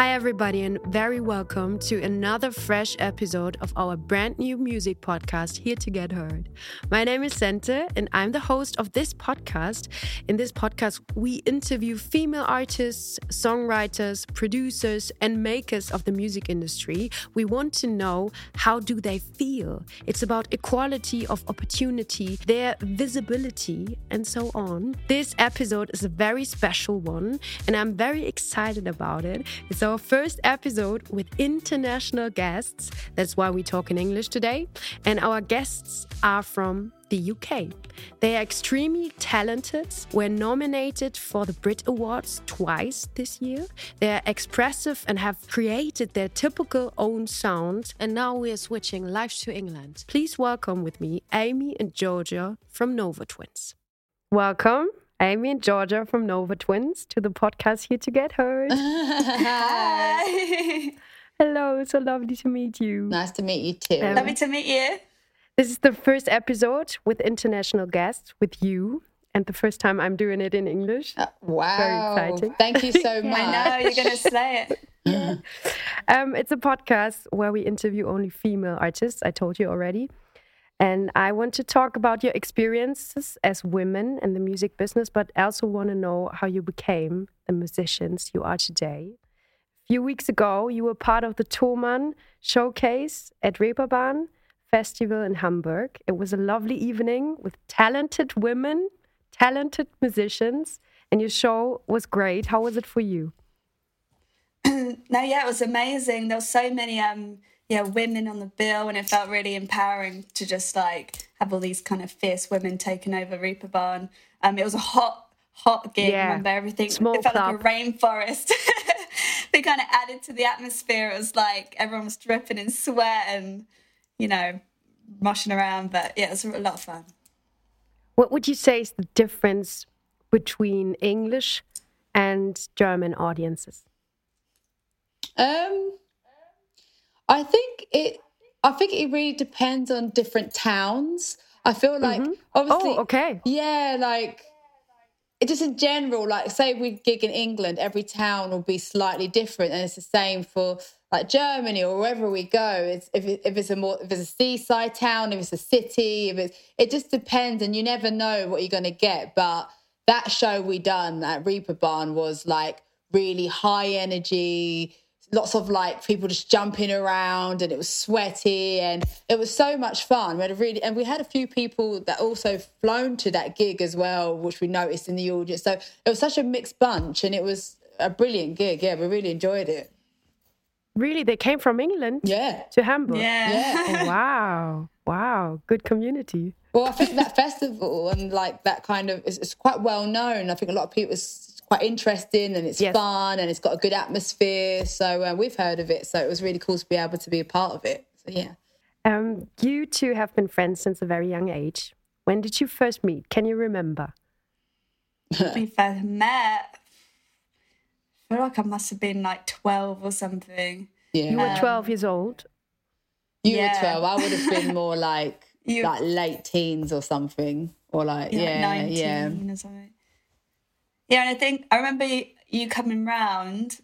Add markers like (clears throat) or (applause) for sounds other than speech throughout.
Hi, everybody, and very welcome to another fresh episode of our brand new music podcast, Here to Get Heard. My name is Senta, and I'm the host of this podcast. In this podcast, we interview female artists, songwriters, producers, and makers of the music industry. We want to know how do they feel. It's about equality of opportunity, their visibility, and so on. This episode is a very special one, and I'm very excited about it. It's our first episode with international guests. That's why we talk in English today. And our guests are from the UK. They are extremely talented, were nominated for the Brit Awards twice this year. They are expressive and have created their typical own sound. And now we are switching live to England. Please welcome with me Amy and Georgia from Nova Twins. Welcome. Amy and Georgia from Nova Twins to the podcast Here to Get Heard. (laughs) Hi. Hello, so lovely to meet you. Nice to meet you too. Um, Lovely to meet you. This is the first episode with international guests with you, and the first time I'm doing it in English. Uh, wow. Very exciting. Thank you so (laughs) much. I know you're going to slay it. (laughs) Um, it's a podcast where we interview only female artists. I told you already. And I want to talk about your experiences as women in the music business, but also want to know how you became the musicians you are today. A few weeks ago, you were part of the Thomann showcase at Reeperbahn Festival in Hamburg. It was a lovely evening with talented women, talented musicians, and your show was great. How was it for you? (clears throat) No, yeah, it was amazing. There were so many um yeah, women on the bill and it felt really empowering to just like have all these kind of fierce women taking over Reeperbahn. Um it was a hot, hot gig, Yeah. remember everything. Small it felt club. like a rainforest. (laughs) they kind of added to the atmosphere. It was like everyone was dripping in sweat and, you know, moshing around. But yeah, it was a lot of fun. What would you say is the difference between English and German audiences? Um, I think it. I think it really depends on different towns. I feel like mm-hmm. obviously, Oh, okay. yeah, like it just in general. Like, say we gig in England, every town will be slightly different, and it's the same for like Germany or wherever we go. It's if it, if it's a more if it's a seaside town, if it's a city, if it's it just depends, and you never know what you're gonna get. But that show we done at Reeperbahn was like really high energy lots of like people just jumping around and it was sweaty and it was so much fun we had a really and we had a few people that also flown to that gig as well which we noticed in the audience so it was such a mixed bunch and it was a brilliant gig yeah we really enjoyed it Really, they came from England yeah to Hamburg. Yeah. yeah Oh, wow. Wow. Good community. well i think that festival and like that kind of is, is quite well known i think a lot of people it's quite interesting and it's Yes. fun and it's got a good atmosphere so uh, we've heard of it so it was really cool to be able to be a part of it so yeah Um, you two have been friends since a very young age. When did you first meet? Can you remember? (laughs) we first met. I feel like I must have been like 12 or something. yeah You were 12 years old. You Yeah. were 12. I would have been (laughs) more like You- like late teens or something. Or like, Yeah, yeah, like 19 yeah. or something. Yeah, and I think I remember you, coming round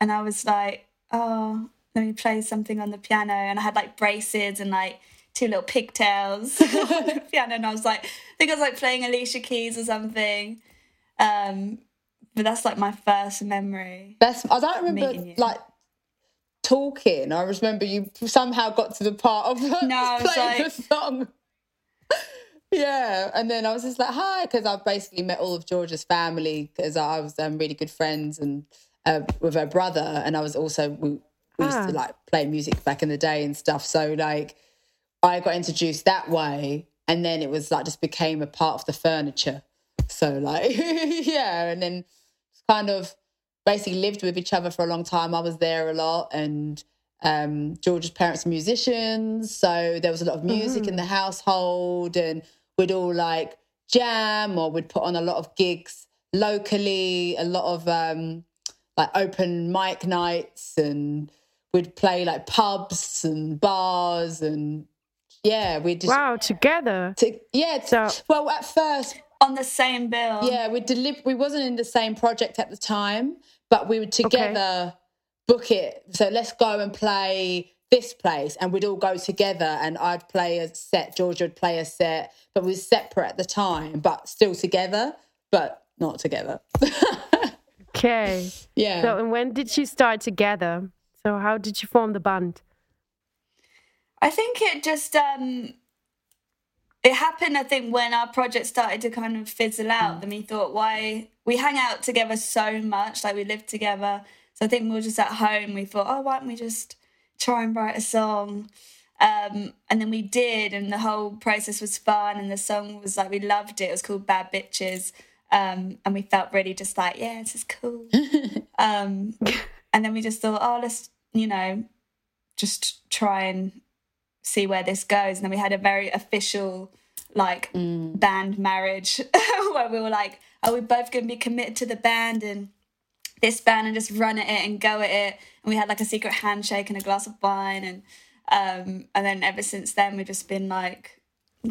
and I was like, oh, let me play something on the piano. And I had like braces and like two little pigtails (laughs) on the (laughs) piano. And I was like, I think I was like playing Alicia Keys or something. Um, but that's like my first memory. That's I don't remember like talking. I remember you somehow got to the part of No, (laughs) playing like- the song. Yeah, and then I was just like, hi, because I've basically met all of Georgia's family because I was um, really good friends and uh, with her brother, and I was also we, we used Ah. to like play music back in the day and stuff. So like, I got introduced that way, and then it was like just became a part of the furniture. So like, (laughs) yeah, and then kind of basically lived with each other for a long time. I was there a lot, and um, George's parents are musicians, so there was a lot of music in the household, and we'd all like jam or we'd put on a lot of gigs locally, a lot of um, like open mic nights, and we'd play like pubs and bars, and yeah, we just Wow, together. to, yeah. So- well, at first On the same bill. yeah, we delib- we wasn't in the same project at the time, but we were together book it. So let's go and play this place and we'd all go together and I'd play a set, Georgia would play a set, but we were separate at the time, but still together, but not together. (laughs) okay. Yeah. So and when did you start together? So how did you form the band? I think it just um it happened I think when our project started to kind of fizzle out mm. then we thought why we hang out together so much like we live together so I think we were just at home we thought oh why don't we just try and write a song. Um, and then we did, and the whole process was fun. And the song was like, we loved it. It was called Bad Bitches. Um, and we felt really just like, yeah, this is cool. (laughs) um, and then we just thought, oh, let's, you know, just try and see where this goes. And then we had a very official, like, mm. band marriage (laughs) where we were like, are we both going to be committed to the band and this band and just run at it and go at it? and we had like a secret handshake and a glass of wine and um and then ever since then we've just been like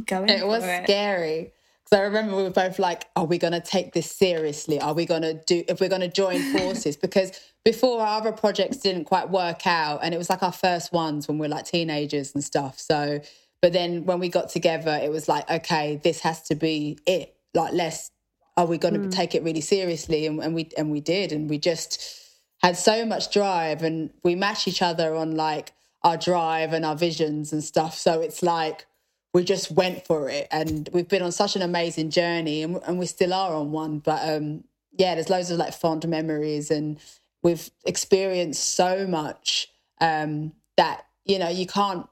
going it was it. scary because I remember we were both like, are we going to take this seriously? Are we going to do, if we're going to join (laughs) forces? because before our other projects didn't quite work out, and it was like our first ones when we are like teenagers and stuff. So, but then when we got together, it was like, okay, this has to be it. Like, let's, are we going to mm. take it really seriously? And, and we, and we did. And we just, had so much drive and we match each other on like our drive and our visions and stuff. So it's like we just went for it and we've been on such an amazing journey and, and we still are on one. But um, yeah, there's loads of like fond memories and we've experienced so much um, that, you know, you can't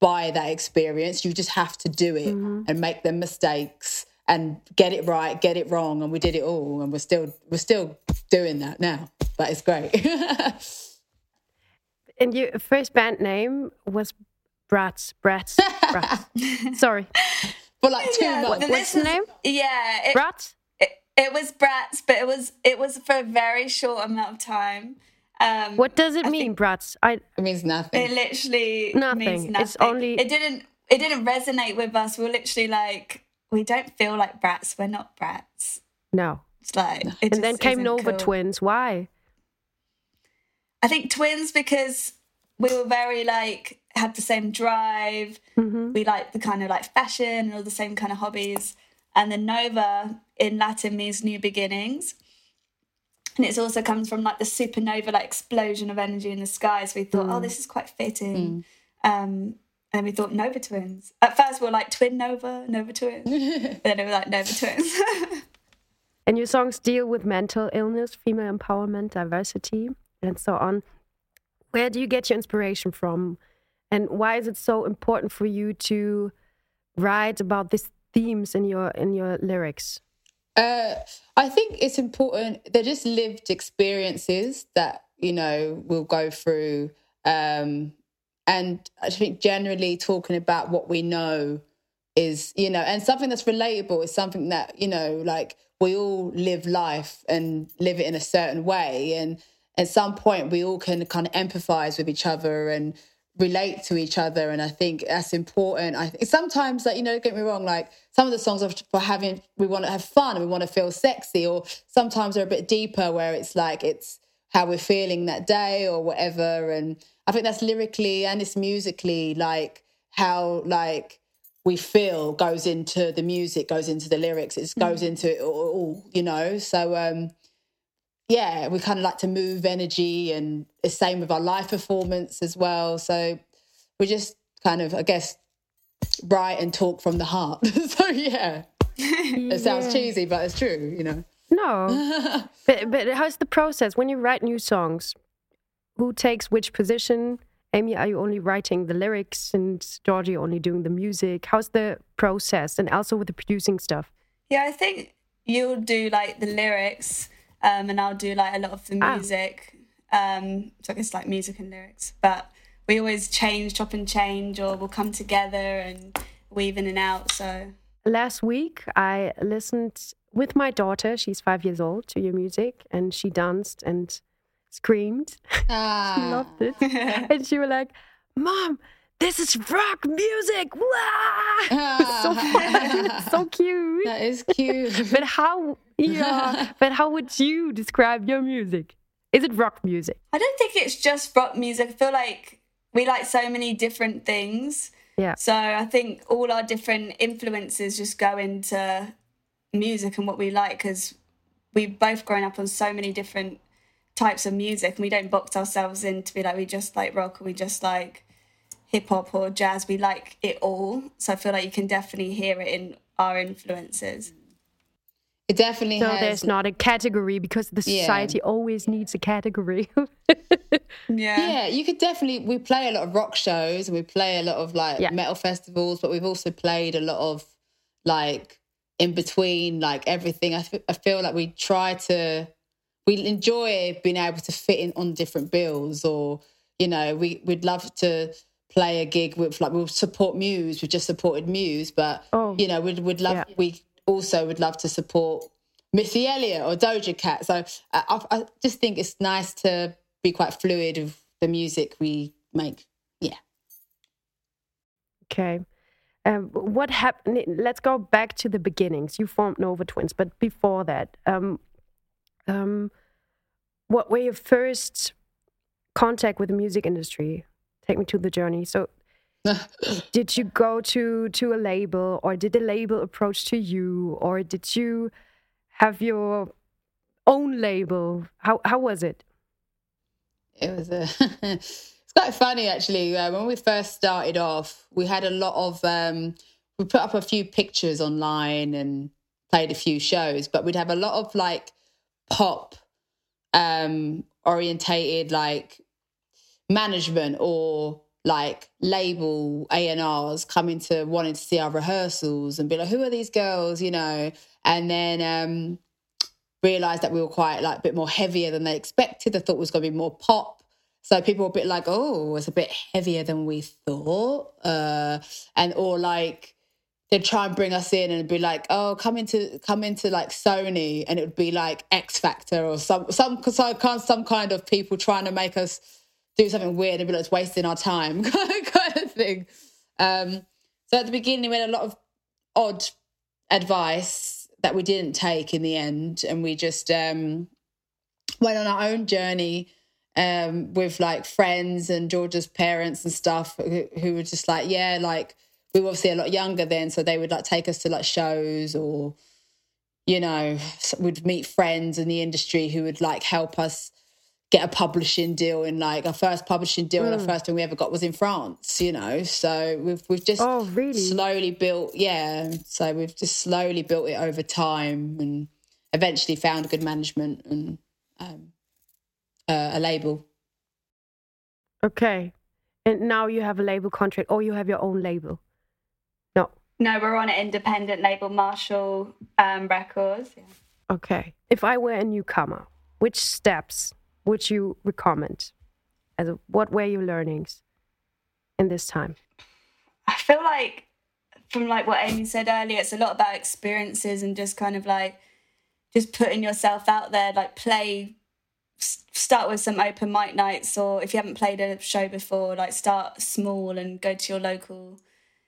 buy that experience. You just have to do it mm-hmm. and make the mistakes and get it right, get it wrong. And we did it all and we're still, we're still doing that now but it's great. (laughs) and your first band name was Bratz. Bratz. Bratz. (laughs) Sorry. For like two yeah, months. What's the name? Yeah. It, Bratz? It, it was Bratz, but it was it was for a very short amount of time. Um, what does it I mean, Bratz? I, it means nothing. It literally nothing. means nothing. It's only it didn't it didn't resonate with us. We are literally like we don't feel like brats. We're not brats. No. It's like it and then came Nova cool. Twins. Why? I think twins because we were very like had the same drive. Mm-hmm. We like the kind of like fashion and all the same kind of hobbies. And then Nova in Latin means new beginnings. And it also comes from like the supernova, like explosion of energy in the sky. So we thought, oh, mm. oh, this is quite fitting. Mm. Um, and we thought Nova twins. At first, we were like twin Nova, Nova twins. (laughs) then we were like Nova twins. (laughs) and your songs deal with mental illness, female empowerment, diversity and so on. Where do you get your inspiration from? And why is it so important for you to write about these themes in your in your lyrics? Uh, I think it's important. They're just lived experiences that you know we'll go through, um, and I think generally talking about what we know is you know, and something that's relatable is something that you know, like we all live life and live it in a certain way, and at some point we all can kind of empathize with each other and relate to each other. And i think that's important. I think sometimes like you know get me wrong like some of the songs are for having we want to have fun and we want to feel sexy or sometimes they're a bit deeper where it's like it's how we're feeling that day or whatever and i think that's lyrically and it's musically like how like we feel goes into the music goes into the lyrics it goes mm. into it all you know so um yeah, we kind of like to move energy and the same with our live performance as well. So we just kind of, I guess, write and talk from the heart. (laughs) so yeah, (laughs) it sounds yeah. cheesy, but it's true, you know. No, (laughs) but but how's the process when you write new songs? Who takes which position? Amy, are you only writing the lyrics and Georgie only doing the music? How's the process and also with the producing stuff? Yeah, I think you'll do like the lyrics um, and I'll do like a lot of the ah. music. Ah. Um, so I guess like music and lyrics, but we always change, chop and change, or we'll come together and weave in and out. So last week I listened with my daughter. She's five years old to your music, and she danced and screamed. (laughs) Ah. she loved it, (laughs) and she was like, "Mom." this is rock music. (laughs) Ah, so fun. so cute. That is cute. but how yeah, but how would you describe your music? Is it rock music? I don't think it's just rock music. I feel like we like so many different things. Yeah. So I think all our different influences just go into music and what we like because we've both grown up on so many different types of music and we don't box ourselves in to be like we just like rock or we just like hip hop or jazz. We like it all. So I feel like you can definitely hear it in our influences. It definitely So has. there's not a category because the Yeah. society always needs a category. (laughs) Yeah. Yeah, you could definitely. We play a lot of rock shows and we play a lot of like Yeah. metal festivals, but we've also played a lot of like in between, like everything. I, f- I feel like we try to, we enjoy being able to fit in on different bills, or you know, we we'd love to play a gig with like we'll support Muse. We've just supported Muse, but Oh. you know, we'd would love. Yeah. We also would love to support Missy Elliott or Doja Cat. So I, I, I just think it's nice to be quite fluid with the music we make. Yeah. Okay. Um, what happened? Let's go back to the beginnings. You formed Nova Twins, but before that, um, um, what were your first contact with the music industry? Take me to the journey. So, (laughs) did you go to to a label, or did the label approach to you, or did you have your own label? How how was it? It was a. (laughs) it's quite funny actually. Uh, when we first started off, we had a lot of. Um, we put up a few pictures online and played a few shows, but we'd have a lot of like pop um orientated like management or like label A&Rs coming to wanting to see our rehearsals and be like, who are these girls, you know? And then um realized that we were quite like a bit more heavier than they expected. They thought was going to be more pop. So people were a bit like, oh, it's a bit heavier than we thought. Uh, and or like they'd try and bring us in and be like, oh, come into come into like Sony, and it would be like X Factor or some some kind some kind of people trying to make us do something weird and be like, it's wasting our time (laughs) kind of thing. Um, so at the beginning, we had a lot of odd advice that we didn't take in the end, and we just um, went on our own journey um, with like friends and Georgia's parents and stuff who, who were just like, yeah, like we were obviously a lot younger then, so they would like take us to like shows or you know we'd meet friends in the industry who would like help us get a publishing deal and like our first publishing deal and the first thing we ever got was in France you know so we've we've just Oh, really? slowly built yeah so we've just slowly built it over time and eventually found good management and um, uh, a label Okay, and now you have a label contract, or you have your own label. No. No, we're on an independent label, Marshall um, Records. Yeah. Okay. If I were a newcomer, which steps would you recommend? As a, what were your learnings in this time? I feel like from like what Amy said earlier, it's a lot about experiences and just kind of like just putting yourself out there. Like play, s- start with some open mic nights, or if you haven't played a show before, like start small and go to your local,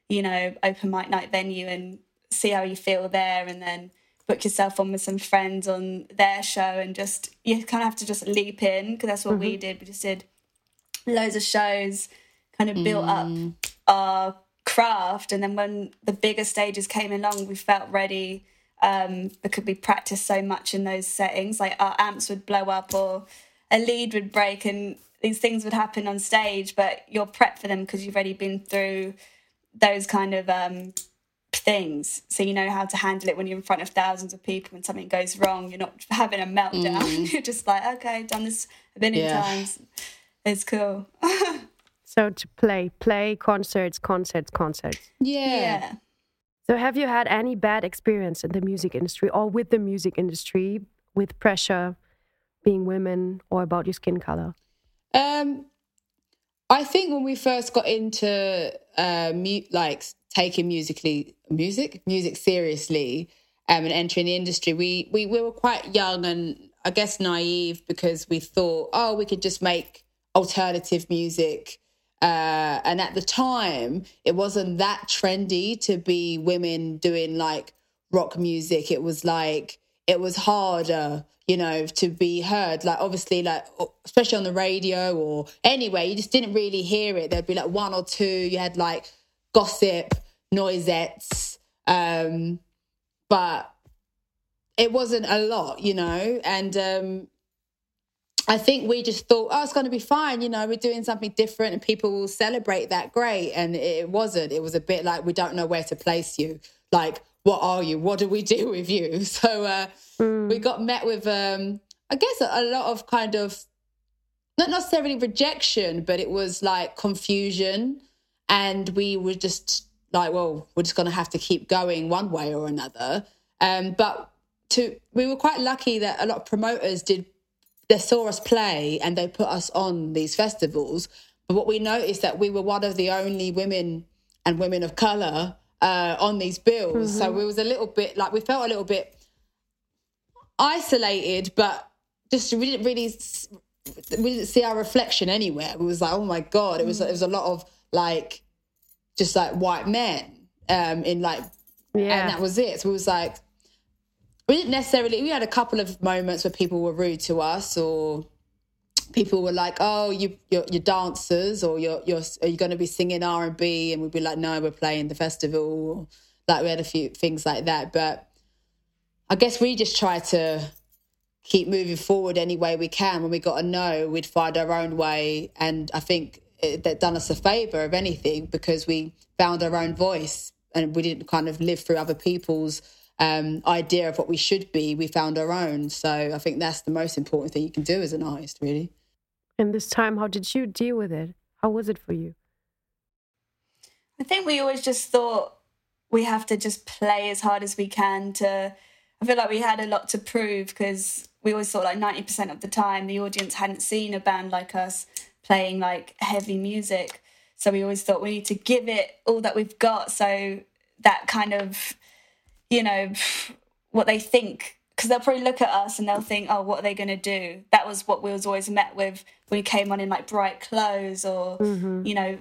you know, open mic night venue and see how you feel there, and then book yourself on with some friends on their show, and just you kind of have to just leap in because that's what we mm-hmm. did. We just did loads of shows, kind of built up mm. our craft and then when the bigger stages came along we felt ready um because we practiced so much in those settings like our amps would blow up or a lead would break and these things would happen on stage but you're prepped for them because you've already been through those kind of um things so you know how to handle it when you're in front of thousands of people and something goes wrong you're not (laughs) having a meltdown (laughs) you're just like okay done this a billion Yeah. times it's cool (laughs) So to play, play concerts, concerts, concerts. yeah. yeah So have you had any bad experience in the music industry or with the music industry with pressure, being women, or about your skin color? Um, I think when we first got into uh, mu- like taking musically music music seriously um, and entering the industry, we, we we were quite young and I guess naive because we thought, oh, we could just make alternative music. Uh, and at the time, it wasn't that trendy to be women doing like rock music. It was like it was harder you know to be heard. Like obviously like especially on the radio or anyway you just didn't really hear it. There'd be like one or two. You had like Gossip Noisettes um but it wasn't a lot you know? And um I think we just thought, oh, it's going to be fine. You know, we're doing something different and people will celebrate that. Great. And it wasn't. It was a bit like, we don't know where to place you. Like, what are you? What do we do with you? (laughs) So uh, mm. we got met with, um, I guess, a, a lot of kind of not necessarily rejection, but it was like confusion. And we were just like, well, we're just going to have to keep going one way or another. Um, but to we were quite lucky that a lot of promoters did they saw us play and they put us on these festivals. But what we noticed that we were one of the only women and women of color uh, on these bills. Mm-hmm. So we was a little bit like we felt a little bit isolated, but just we didn't really we didn't see our reflection anywhere. We was like, oh my god, it was mm. it was a lot of like just like white men um in like yeah. and that was it. So we was like we didn't necessarily we had a couple of moments where people were rude to us or people were like, "Oh, you you're, you're dancers, or you're you're are you going to be singing R and B?" And we'd be like, "No, we're playing the festival." Like we had a few things like that, but I guess we just try to keep moving forward any way we can. When we got a no, we'd find our own way, and I think it, that done us a favor of anything because we found our own voice and we didn't kind of live through other people's um, idea of what we should be. We found our own. So I think that's the most important thing you can do as an artist, really. And this time, how did you deal with it? How was it for you? I think we always just thought we have to just play as hard as we can to. I feel like we had a lot to prove because we always thought like 90% of the time the audience hadn't seen a band like us playing like heavy music. So we always thought we need to give it all that we've got. So that kind of, you know, what they think because they'll probably look at us and they'll think, oh, what are they going to do? That was what we was always met with when we came on in like bright clothes or, mm-hmm. you know,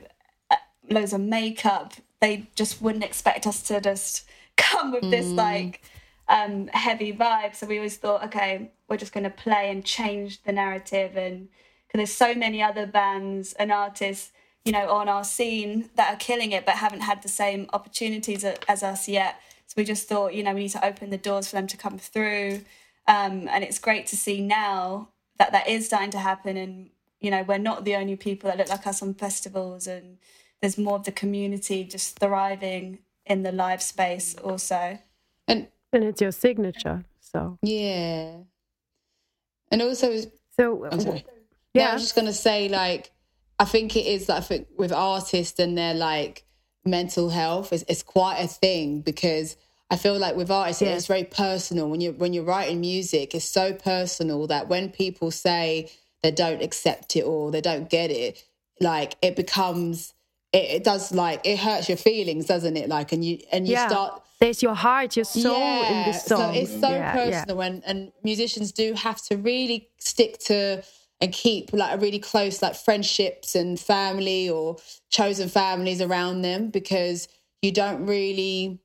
uh, loads of makeup. They just wouldn't expect us to just (laughs) come with mm. this like um, heavy vibe. So we always thought, okay, we're just going to play and change the narrative. And because there's so many other bands and artists, you know, on our scene that are killing it but haven't had the same opportunities as us yet. So we just thought, you know, we need to open the doors for them to come through. Um, and it's great to see now that that is starting to happen. And, you know, we're not the only people that look like us on festivals. And there's more of the community just thriving in the live space also. And, and it's your signature. So, yeah. And also, so, I'm sorry. Yeah. I was just going to say, like, I think it is, like, I think with artists and they're like, mental health is, is quite a thing because I feel like with artists yeah. it's very personal when you when you're writing music it's so personal that when people say they don't accept it or they don't get it like it becomes it, it does like it hurts your feelings doesn't it like and you and you yeah. start there's your heart your soul yeah. in this song so it's so personal and and musicians do have to really stick to and keep like a really close like friendships and family or chosen families around them because you don't really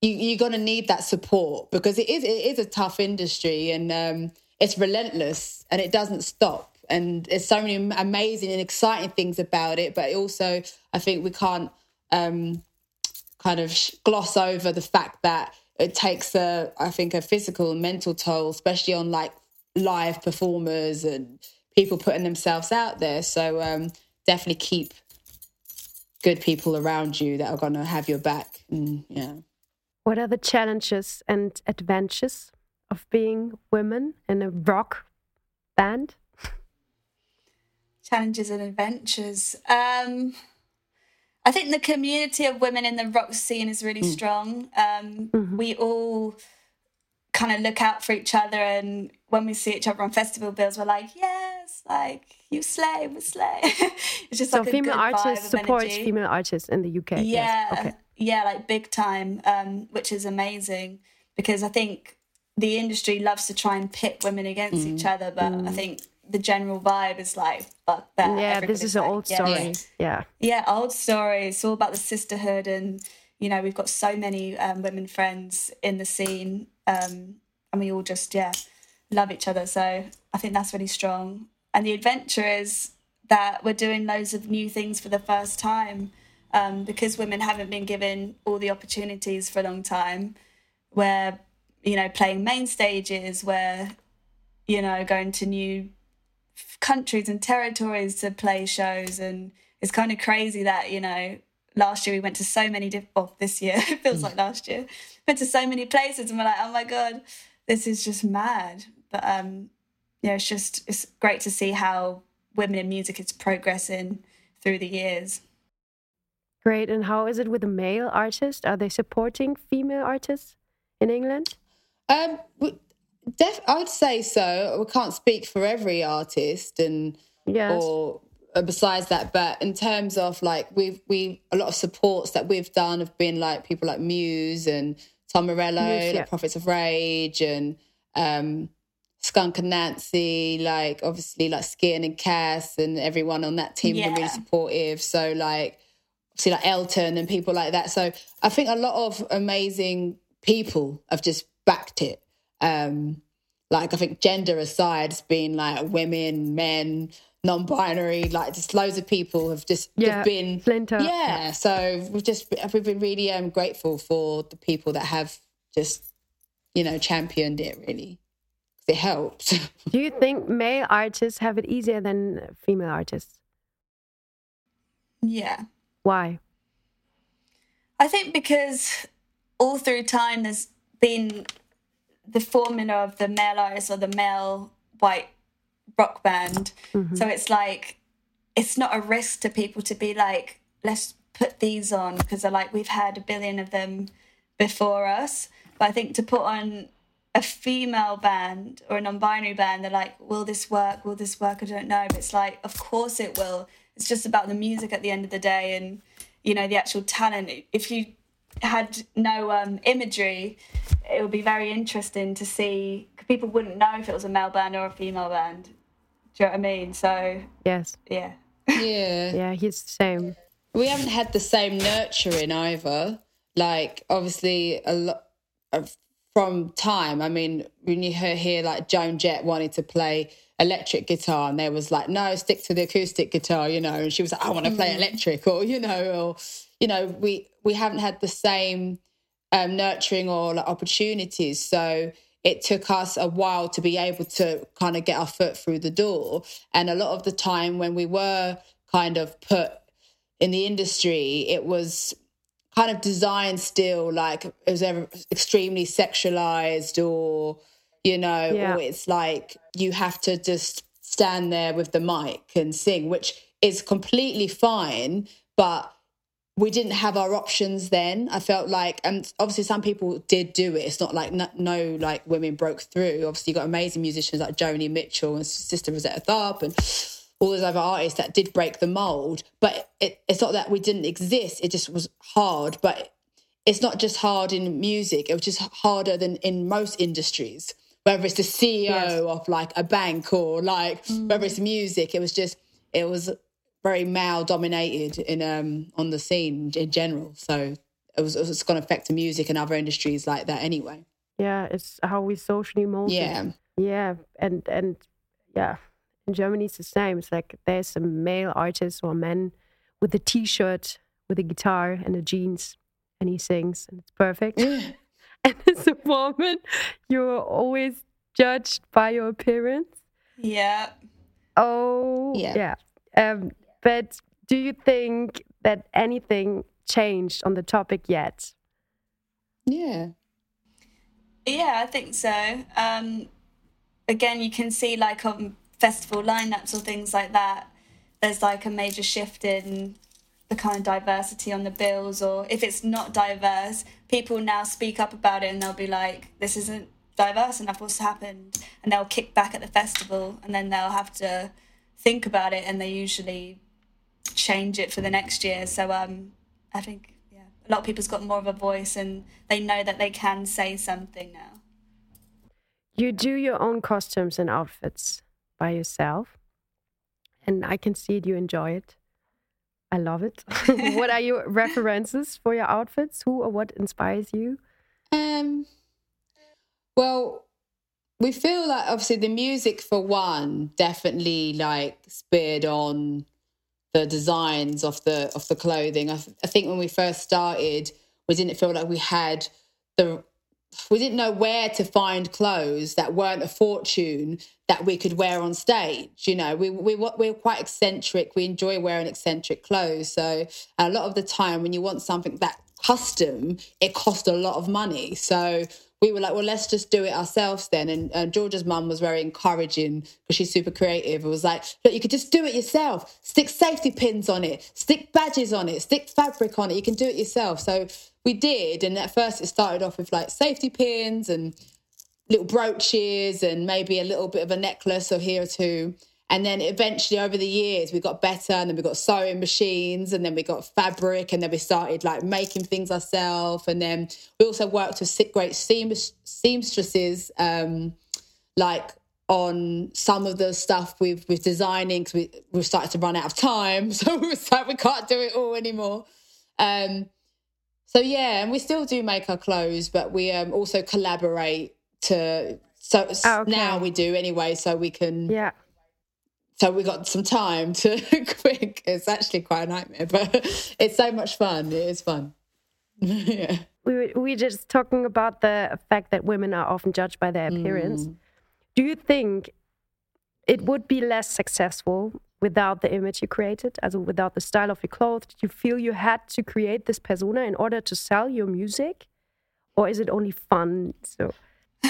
you, you're going to need that support because it is it is a tough industry and um, it's relentless and it doesn't stop. And there's so many amazing and exciting things about it but also i think we can't um, kind of gloss over the fact that it takes a i think a physical and mental toll especially on like live performers and people putting themselves out there. So um, definitely keep good people around you that are going to have your back. And, yeah. What are the challenges and adventures of being women in a rock band? Challenges and adventures. Um, I think the community of women in the rock scene is really mm. strong. Um, mm-hmm. We all kind of look out for each other and when we see each other on festival bills we're like yes like you slay we slay (laughs) it's just so like female artists support female artists in the uk yeah yes. okay. yeah like big time um, which is amazing because i think the industry loves to try and pit women against mm. each other but mm. i think the general vibe is like fuck that yeah Everybody's this is like, an old story yeah. yeah yeah old story it's all about the sisterhood and you know we've got so many um, women friends in the scene um, and we all just yeah love each other. So I think that's really strong. And the adventure is that we're doing loads of new things for the first time um, because women haven't been given all the opportunities for a long time. We're you know playing main stages, we're you know going to new countries and territories to play shows and it's kind of crazy that you know last year we went to so many different this year (laughs) it feels like last year went to so many places and we're like oh my god this is just mad but um yeah it's just it's great to see how women in music is progressing through the years great and how is it with the male artists are they supporting female artists in england um Def, I'd say so. We can't speak for every artist, and yes. or uh, besides that, but in terms of like we've we a lot of supports that we've done have been like people like Muse and Tom Morello, Muse, yeah. like Prophets of Rage, and um, Skunk Anansie, like obviously like Skin and Cass, and everyone on that team yeah. were really supportive. So like obviously like Elton and people like that. So I think a lot of amazing people have just backed it um, like I think gender aside, it's been like women, men, non-binary, like just loads of people have just, yeah, been Splinter. Yeah, so we've just we've been really um, grateful for the people that have just you know championed it. Really, it helps. (laughs) Do you think male artists have it easier than female artists? Yeah. Why? I think because all through time there's been the formula of the male artist or the male white rock band. Mm-hmm. So it's like it's not a risk to people to be like, let's put these on because they're like we've had a billion of them before us. But I think to put on a female band or a non-binary band, they're like, will this work? Will this work? I don't know. But it's like, of course it will. It's just about the music at the end of the day and you know the actual talent. If you had no um, imagery, it would be very interesting to see. People wouldn't know if it was a male band or a female band. Do you know what I mean? So yes, yeah, yeah, yeah. He's the same. We haven't had the same nurturing either. Like obviously a lot of from time. I mean, when you hear, hear like Joan Jett wanted to play electric guitar, and there was like, no, stick to the acoustic guitar, you know. And she was like, I want to play mm. electric, or you know, or you know, we we haven't had the same um, nurturing or like, opportunities. So it took us a while to be able to kind of get our foot through the door. And a lot of the time when we were kind of put in the industry, it was kind of designed still like it was ever extremely sexualized or you know yeah. or it's like you have to just stand there with the mic and sing which is completely fine but we didn't have our options then. I felt like, and obviously some people did do it. It's not like no, no like women broke through. Obviously, you got amazing musicians like Joni Mitchell and Sister Rosetta Tharpe and all those other artists that did break the mold. But it, it's not that we didn't exist. It just was hard. But it's not just hard in music. It was just harder than in most industries. Whether it's the CEO yes. of like a bank or like mm. whether it's music, it was just it was very male dominated in um on the scene in general. So it was it's going to affect the music and other industries like that anyway. Yeah, it's how we socially mold. Yeah, yeah, and and yeah, in Germany it's the same. It's like there's a male artist or men with a t-shirt, with a guitar and a jeans, and he sings, and it's perfect. (laughs) and as a woman, you're always judged by your appearance. Yeah. Oh, yeah. yeah. Um, but do you think that anything changed on the topic yet? Yeah. Yeah, I think so. Um, again, you can see like on festival lineups or things like that, there's like a major shift in the kind of diversity on the bills, or if it's not diverse, people now speak up about it and they'll be like, this isn't diverse enough, what's happened? And they'll kick back at the festival and then they'll have to think about it and they usually change it for the next year. So um, I think yeah, a lot of people's got more of a voice and they know that they can say something now. You do your own costumes and outfits by yourself, and I can see it. You enjoy it. I love it. (laughs) (laughs) what are your references for your outfits? Who or what inspires you? Um. Well, we feel like obviously the music for one definitely like speared on the designs of the of the clothing. I, th- I think when we first started, we didn't feel like we had the we didn't know where to find clothes that weren't a fortune that we could wear on stage. You know, we we we're quite eccentric. We enjoy wearing eccentric clothes. So a lot of the time, when you want something that custom, it costs a lot of money. So we were like, well, let's just do it ourselves then. And uh, Georgia's mum was very encouraging because she's super creative. It was like, look, you could just do it yourself. Stick safety pins on it, stick badges on it, stick fabric on it. You can do it yourself. So we did. And at first, it started off with like safety pins and little brooches and maybe a little bit of a necklace or here or two. And then eventually over the years, we got better and then we got sewing machines and then we got fabric and then we started like making things ourselves. And then we also worked with great seam- seamstresses, um, like on some of the stuff we've, we've designing because we, we've started to run out of time. (laughs) So we like, we can't do it all anymore. Um, so yeah, and we still do make our clothes, but we um, also collaborate to, so oh, okay. now we do anyway, so we can yeah so we got some time to (laughs) quick. It's actually quite a nightmare, but (laughs) it's so much fun. It is fun. (laughs) yeah. We were, we were just talking about the fact that women are often judged by their appearance. Mm. Do you think it would be less successful without the image you created, as without the style of your clothes? Did you feel you had to create this persona in order to sell your music, or is it only fun? So, (laughs)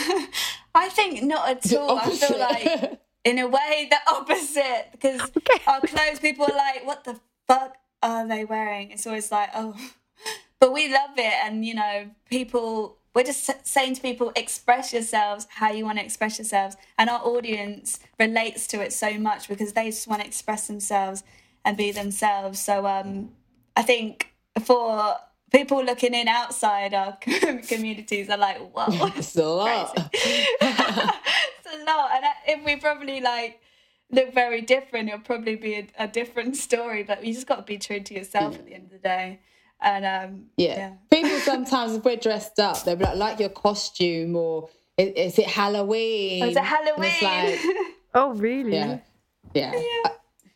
I think not at all. I feel like in a way the opposite because (laughs) okay. our clothes people are like what the fuck are they wearing it's always like oh (laughs) but we love it and you know people we're just saying to people express yourselves how you want to express yourselves and our audience relates to it so much because they just want to express themselves and be themselves so um i think for people looking in outside our (laughs) communities are like whoa (laughs) it's a lot (laughs) it's a lot. And if we probably like look very different, it'll probably be a, a different story. But you just got to be true to yourself at the end of the day. And um, yeah. yeah. people sometimes if we're dressed up, they'll be like, like your costume or is, is it Halloween? Oh, is it Halloween? Like, (laughs) oh, really? Yeah. Yeah. yeah.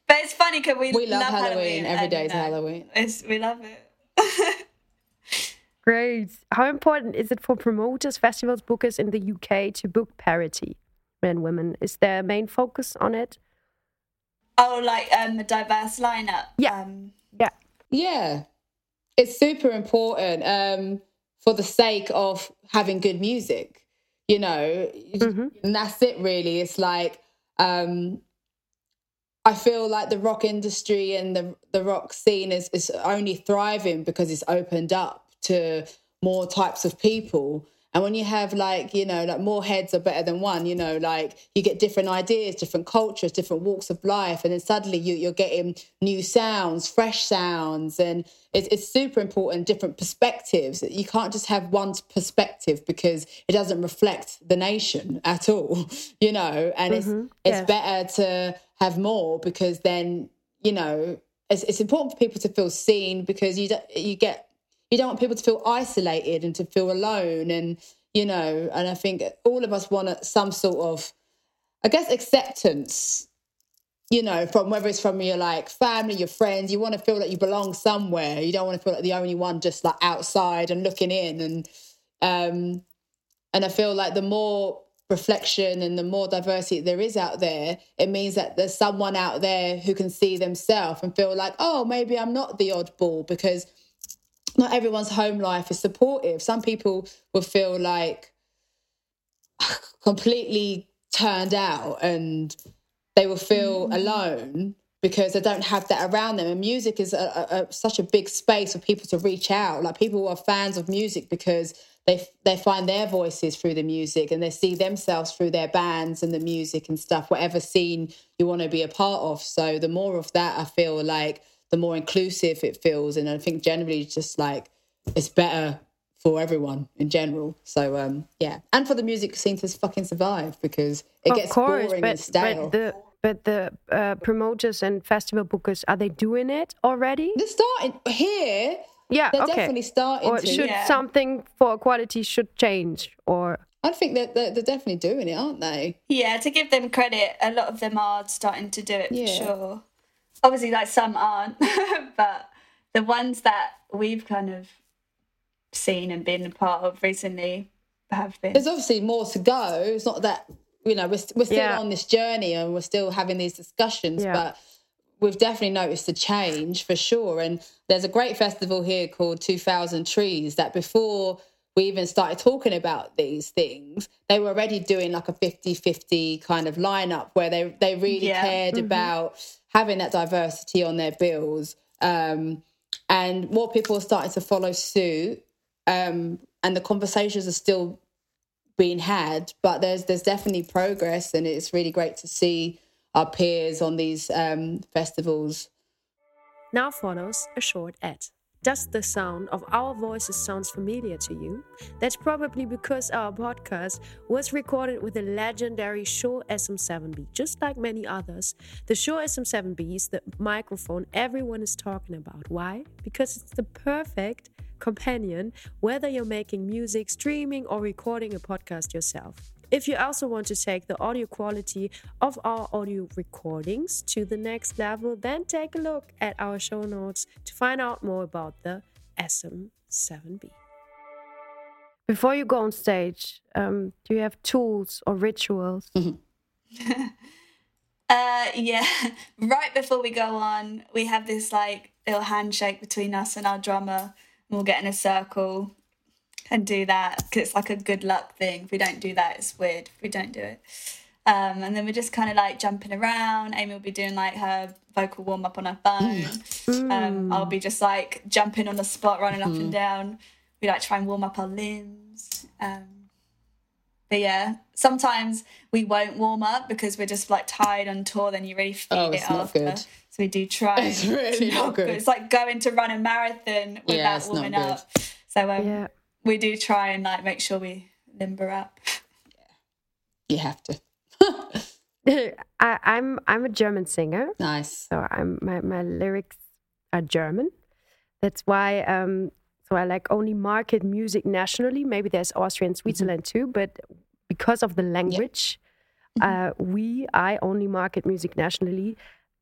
But it's funny because we, we love, love Halloween. Halloween. Every day is Halloween. It's, we love it. (laughs) Great. How important is it for promoters, festivals, bookers in the UK to book parity? men, women. Is their main focus on it? Oh, like um, a diverse lineup. Yeah, um, yeah, yeah. It's super important um, for the sake of having good music. You know, mm-hmm. and that's it. Really, it's like um, I feel like the rock industry and the the rock scene is is only thriving because it's opened up to more types of people and when you have like, you know, like more heads are better than one, you know, like you get different ideas, different cultures, different walks of life. And then suddenly you, you're getting new sounds, fresh sounds. And it's, it's super important, different perspectives. You can't just have one perspective because it doesn't reflect the nation (laughs) at all, you know, and mm-hmm. it's, it's better to have more because then, you know, it's, it's important for people to feel seen because you, you get you don't want people to feel isolated and to feel alone and you know and i think all of us want some sort of i guess acceptance you know from whether it's from your like family your friends you want to feel like you belong somewhere. You don't want to feel like the only one just like outside and looking in and um and i feel like the more reflection and the more diversity there is out there it means that there's someone out there who can see themselves and feel like oh maybe i'm not the oddball because not everyone's home life is supportive. Some people will feel like (sighs) completely turned out and they will feel mm. alone because they don't have that around them. And music is a, a, a, such a big space for people to reach out. Like people who are fans of music because they they find their voices through the music and they see themselves through their bands and the music and stuff. Whatever scene you want to be a part of. So the more of that, I feel like the more inclusive it feels. And I think generally just like it's better for everyone in general. So um yeah. And for the music scene to fucking survive because it of gets course, boring but, and stale. But the but the uh, promoters and festival bookers are they doing it already? They're starting here. Yeah, they're okay. definitely starting. Or to. should yeah. something for quality should change or I think that they're, they're, definitely doing it, aren't they? Yeah, to give them credit, a lot of them are starting to do it yeah. for sure. Obviously, like some aren't, (laughs) but the ones that we've kind of seen and been a part of recently have been. There's obviously more to go. It's not that you know we're we're still yeah. on this journey and we're still having these discussions, yeah. but we've definitely noticed a change for sure. And there's a great festival here called 2000 Trees that before we even started talking about these things, they were already doing like a 50 50 kind of lineup where they, they really yeah. cared mm-hmm. about having that diversity on their bills. Um, and more people are starting to follow suit. Um, and the conversations are still being had, but there's there's definitely progress, and it's really great to see our peers on these um, festivals. Now follows a short ad. Does the sound of our voices sounds familiar to you? That's probably because our podcast was recorded with the legendary Shure SM7B, just like many others. The Shure SM7B is the microphone everyone is talking about. Why? Because it's the perfect companion whether you're making music, streaming, or recording a podcast yourself. If you also want to take the audio quality of our audio recordings to the next level, then take a look at our show notes to find out more about the SM7B. Before you go on stage, um, do you have tools or rituals? (laughs) uh, yeah, (laughs) right before we go on, we have this like little handshake between us and our drummer. We'll get in a circle and do that because it's like a good luck thing. If we don't do that, it's weird. If we don't do it. Um, and then we're just kind of like jumping around. Amy will be doing like her vocal warm up on her phone. Mm. Um, I'll be just like jumping on the spot, running up and mm. down. We like try and warm up our limbs. Um, but yeah, sometimes we won't warm up because we're just like tired on tour. Then you really feel oh, it after. Good. So we do try. It's really not good. good. It's like going to run a marathon without yeah, warming up. So um, yeah we do try and like make sure we limber up. Yeah, you have to. (laughs) I, I'm I'm a German singer. Nice. So I'm my my lyrics are German. That's why um so I like only market music nationally. Maybe there's Austria and mm-hmm. Switzerland mm-hmm. too, but because of the language, uh, we I only market music nationally.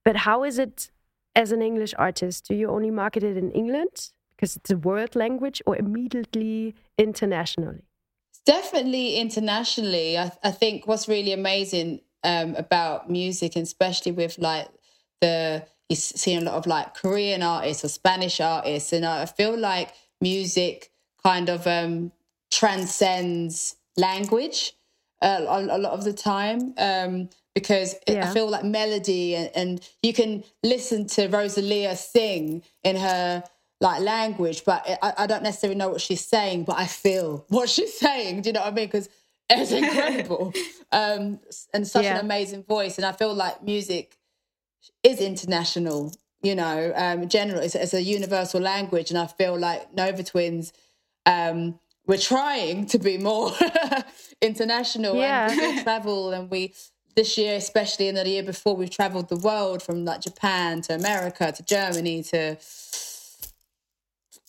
But how is it as an English artist? Do you only market it in England? Because it's a world language or immediately internationally? Definitely internationally. I, I think what's really amazing um, about music, and especially with like the you see a lot of like Korean artists or Spanish artists, and I feel like music kind of um, transcends language uh, a, a, lot of the time. Um, because yeah. I feel like melody and, and, you can listen to Rosalia sing in her like language, but I, I don't necessarily know what she's saying, but I feel (laughs) what she's saying. Do you know what I mean? Because it's (laughs) incredible um, and such yeah. an amazing voice. And I feel like music is international, you know, um, general. It's, it's, a universal language. And I feel like Nova Twins, um, we're trying to be more (laughs) international yeah. and we travel and we this year especially and the year before we've traveled the world from like Japan to America to Germany to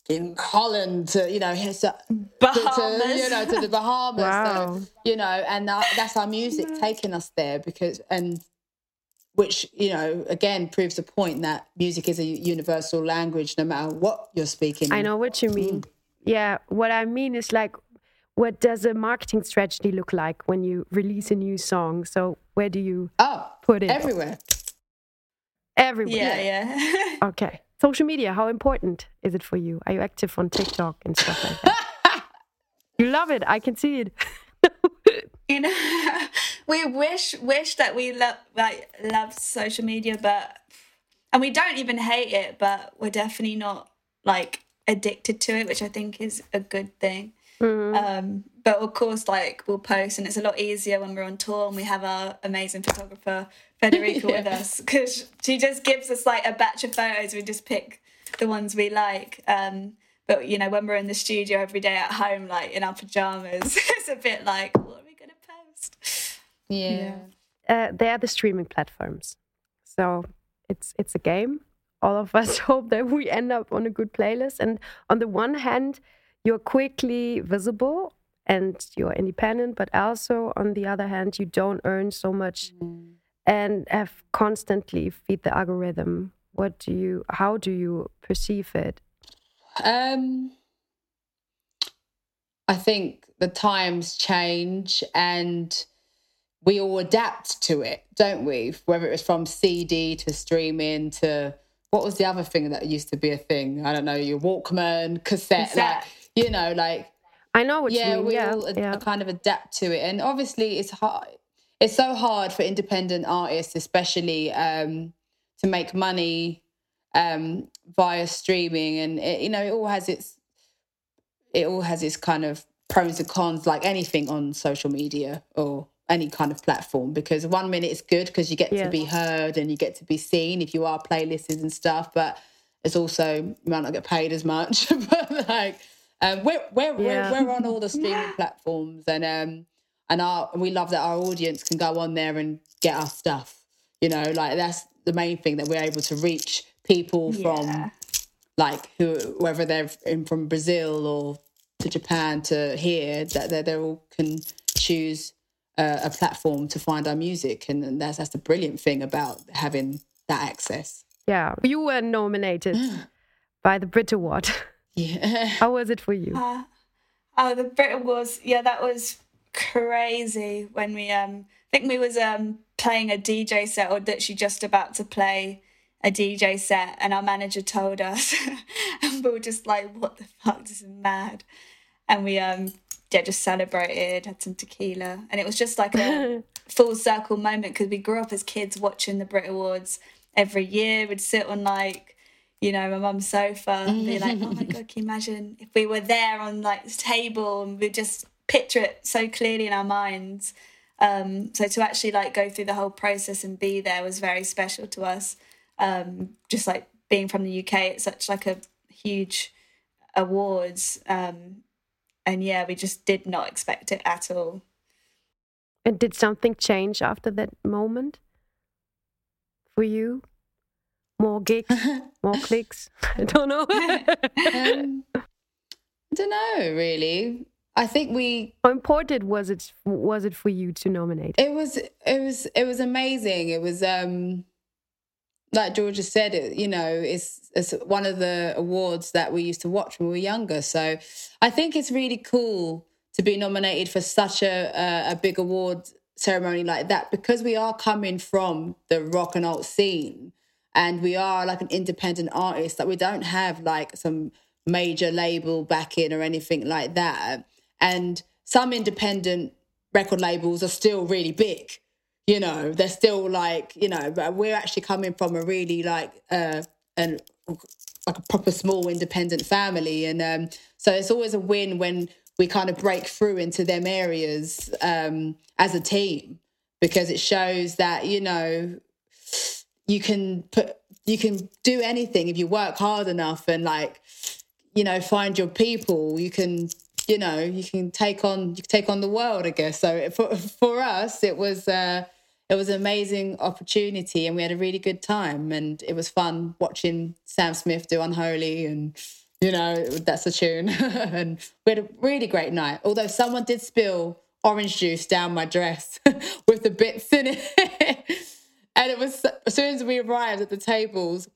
in Holland to you know to, Bahamas. to, you know to the Bahamas. Wow. so, you know and that, that's our music taking us there because and which you know again proves the point that music is a universal language no matter what you're speaking I know what you mean. Mm. yeah what I mean is like what does a marketing strategy look like when you release a new song? So where do you oh put it? everywhere. Everywhere. Yeah yeah. (laughs) Okay Social media, how important is it for you? Are you active on TikTok and stuff like that? you (laughs) love it. I can see it. you know, (laughs) we wish wish that we love like love social media, but and we don't even hate it, but we're definitely not like addicted to it, which I think is a good thing. Mm-hmm. Um, but of course, like we'll post, and it's a lot easier when we're on tour and we have our amazing photographer Federica (laughs) yeah. with us because she just gives us like a batch of photos. We just pick the ones we like. Um, but you know, when we're in the studio every day at home, like in our pajamas, (laughs) it's a bit like, what are we going to post? Yeah, yeah. Uh, they are the streaming platforms, so it's it's a game. All of us (laughs) hope that we end up on a good playlist. And on the one hand, you're quickly visible and you're independent, but also on the other hand, you don't earn so much Mm. And have constantly feed the algorithm. What do you? How do you perceive it? Um, I think the times change and we all adapt to it, don't we? Whether it was from CD to streaming to what was the other thing that used to be a thing? I don't know, your Walkman, cassette, like you know, like I know what yeah, you mean. we yeah, all yeah. kind of adapt to it, and obviously it's hard. It's so hard for independent artists, especially um, to make money um, via streaming, and it, you know it all has its it all has its kind of pros and cons, like anything on social media or any kind of platform. Because one minute it's good because you get Yeah. to be heard and you get to be seen if you are playlists and stuff, but it's also you might not get paid as much. (laughs) but like um, we're we're, Yeah. we're we're on all the streaming platforms, and um and our we love that our audience can go on there and get our stuff. You know, like that's the main thing that we're able to reach people from like who whether they're in from Brazil or to Japan to here that they they all can choose uh, a platform to find our music and, and that's that's the brilliant thing about having that access. yeah. You were nominated (gasps) by the Brit Award. Yeah. (laughs) How was it for you? Uh, oh, the Brit Awards. Yeah, that was crazy when we um I think we was um playing a DJ set or that she just about to play a DJ set and our manager told us (laughs) and we were just like, what the fuck, this is mad. And we um yeah, just celebrated, had some tequila. And it was just like a (laughs) full circle moment because we grew up as kids watching the Brit Awards every year. We'd sit on like you know, my mum's sofa and be like, oh my (laughs) God, can you imagine if we were there on like this table and we just picture it so clearly in our minds. Um, so to actually like go through the whole process and be there was very special to us. Um, just like being from the UK, it's such like a huge awards. Um, and yeah, we just did not expect it at all. And did something change after that moment for you? More gigs, (laughs) more clicks? (laughs) I don't know. (laughs) um, I don't know really. I think we How important was it was it for you to nominate? it was it was it was amazing. It was um like Georgia said, it you know, it's it's one of the awards that we used to watch when we were younger. So I think it's really cool to be nominated for such a a, a big award ceremony like that because we are coming from the rock and alt scene and we are like an independent artist that we don't have like some major label backing or anything like that and some independent record labels are still really big you know they're still like you know we're actually coming from a really like uh and like a proper small independent family. And um so it's always a win when we kind of break through into them areas um as a team because it shows that you know you can put you can do anything if you work hard enough and like you know find your people. You can you know you can take on you can take on the world i guess. So for for us it was uh it was an amazing opportunity and we had a really good time. And it was fun watching sam smith do unholy and you know that's a tune. (laughs) And we had a really great night. Although someone did spill orange juice down my dress (laughs) with the bits in it and it was as soon as we arrived at the tables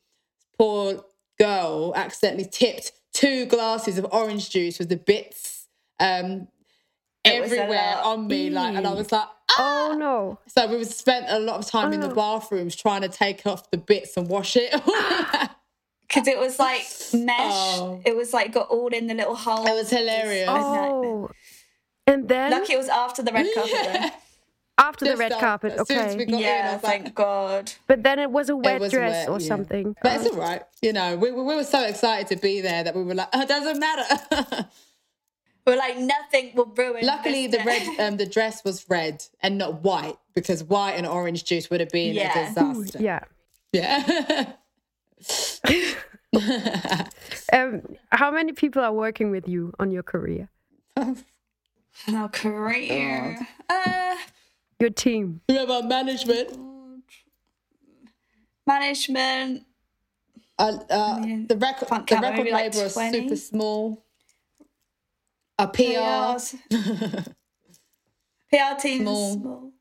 poor girl accidentally tipped two glasses of orange juice with the bits um It was a everywhere on me like and i was like ah! Oh no. so we spent a lot of time in the Oh. bathrooms trying to take off the bits and wash it Because (laughs) it was like mesh. Oh. It was like got all in the little hole. It was hilarious. Oh. And then Lucky it was after the red carpet. Yeah. though. (laughs) after the red after- carpet, as soon as we okay. got in, I Yeah, was like, thank God. But then it was a wet was dress wet, or yeah. something. But it's all right. You know, we, we were so excited to be there that we were like, oh, it doesn't matter. (laughs) We're like nothing will ruin. Luckily, the red, um, the dress was red and not white because white and orange juice would have been Yeah. a disaster. Yeah. Yeah. (laughs) Um, how many people are working with you on your career? (laughs) Our career. Uh, Your team? we have our management. management. Uh, uh, mean, the record, the record maybe like label is super small. A PR. PRs. (laughs) PR team Small. small. small.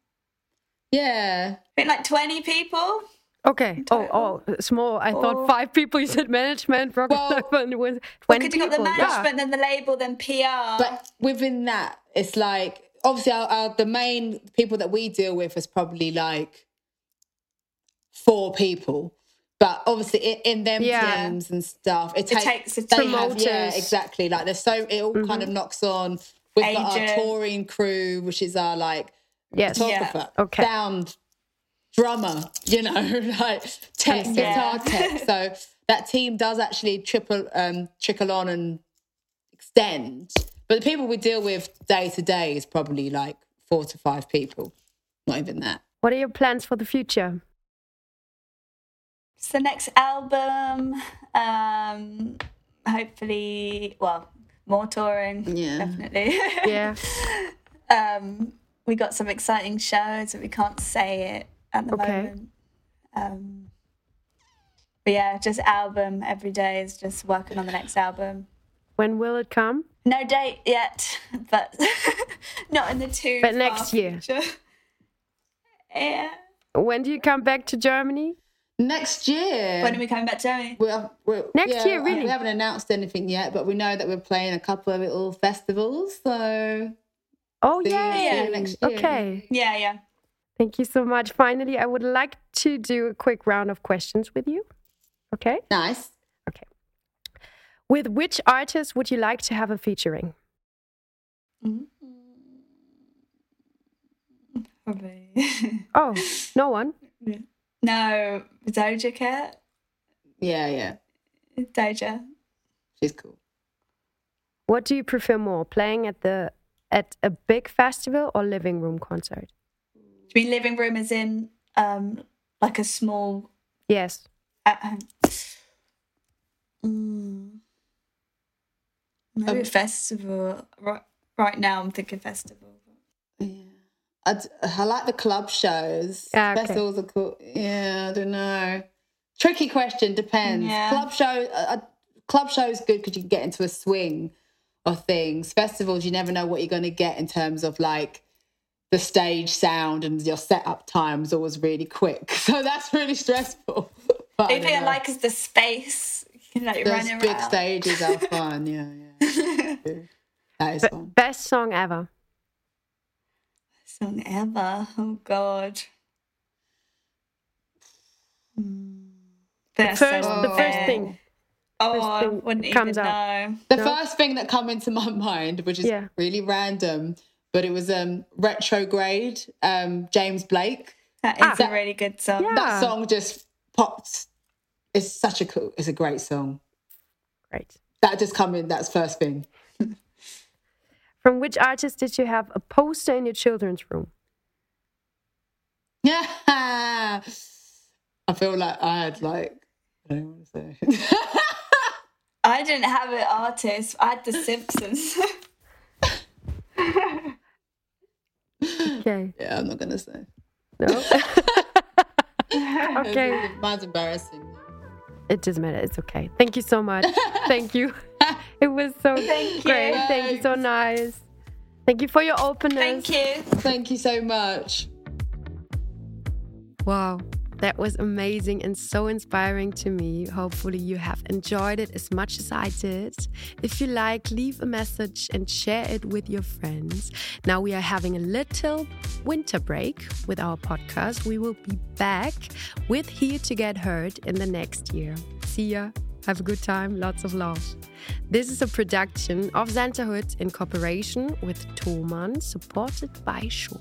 yeah. I think like 20 people. Okay. Oh, oh, small. I thought five people. You said management, (laughs) rocket Well, (laughs) label, with Well, twenty because you got the people. management, then the label, then PR. But within that, it's like obviously our, our, the main people that we deal with is probably like four people. But obviously, in, them Yeah. teams and stuff, it, takes, takes they team. have- yeah, exactly. Like there's so it all kind of knocks on. We've got our touring crew, which is our like Yes. photographer, Okay. sound drummer, you know, (laughs) like tech, Understand. guitar tech. (laughs) So that team does actually triple um, trickle on and extend. But the people we deal with day to day is probably like four to five people, not even that. What are your plans for the future? It's the next album. Um, hopefully, well, more touring. Yeah. Definitely. (laughs) Yeah. um, we got some exciting shows, but we can't say it at the Okay. moment. Um, but yeah, just album every day is just working on the next album. When will it come? No date yet, (laughs) but (laughs) not in the too. But next year. future. Yeah. When do you come back to Germany? Next year. When are we coming back to Germany? we're, we're, Next yeah, year, really? We haven't announced anything yet, but we know that we're playing a couple of little festivals. So Oh see yeah. see you next year. Okay. Yeah, yeah. Thank you so much. Finally, I would like to do a quick round of questions with you. Okay. nice. Okay. With which artist would you like to have a featuring? Mm-hmm. (laughs) Probably. Oh, no one. (laughs) no, Doja Cat. Yeah, yeah. Doja. She's cool. What do you prefer more, playing at the at a big festival or living room concert? Do you mean living room is in um like a small Yes. at home? Mm. Maybe Um, festival. Right, right now, I'm thinking festival. Yeah. I, I like the club shows. Ah, okay. Festivals are cool. Yeah, I don't know. Tricky question. Depends. Yeah. Club show. Uh, uh, club shows good because you can get into a swing of things. Festivals, you never know what you're going to get in terms of like the stage sound and your setup time is always really quick. (laughs) So that's really stressful. (laughs) But The I I like is the space. You can like Those run around. big stages are fun. Yeah, yeah. (laughs) that is Be- fun. best song ever. Song ever. Oh God. That's first- so the first unfair. thing. Oh, first I thing wouldn't even comes out. know. The No? first thing that come into my (laughs) mind, which is Yeah. really random, but it was um retrograde, um, James Blake. That is Ah. a really good song. Yeah. That song just popped. It's such a cool, it's a great song. Great. That just come in, that's first thing. From which artist did you have a poster in your children's room? Yeah. (laughs) I feel like I had like I don't want to say. (laughs) I didn't have an artist. I had The Simpsons. Okay. (laughs) yeah, I'm not gonna say. No. okay. Mine's embarrassing. It doesn't matter. It's okay. Thank you so much. Thank you. (laughs) It was so Thank you. great. Thank you. So nice. Thank you for your openness. Thank you. Thank you so much. Wow. That was amazing and so inspiring to me. Hopefully, you have enjoyed it as much as I did. If you like, leave a message and share it with your friends. Now, we are having a little winter break with our podcast. We will be back with Here to Get Heard in the next year. See ya. Have a good time. Lots of love. This is a production of Sentahood in cooperation with Thomann, supported by Shure.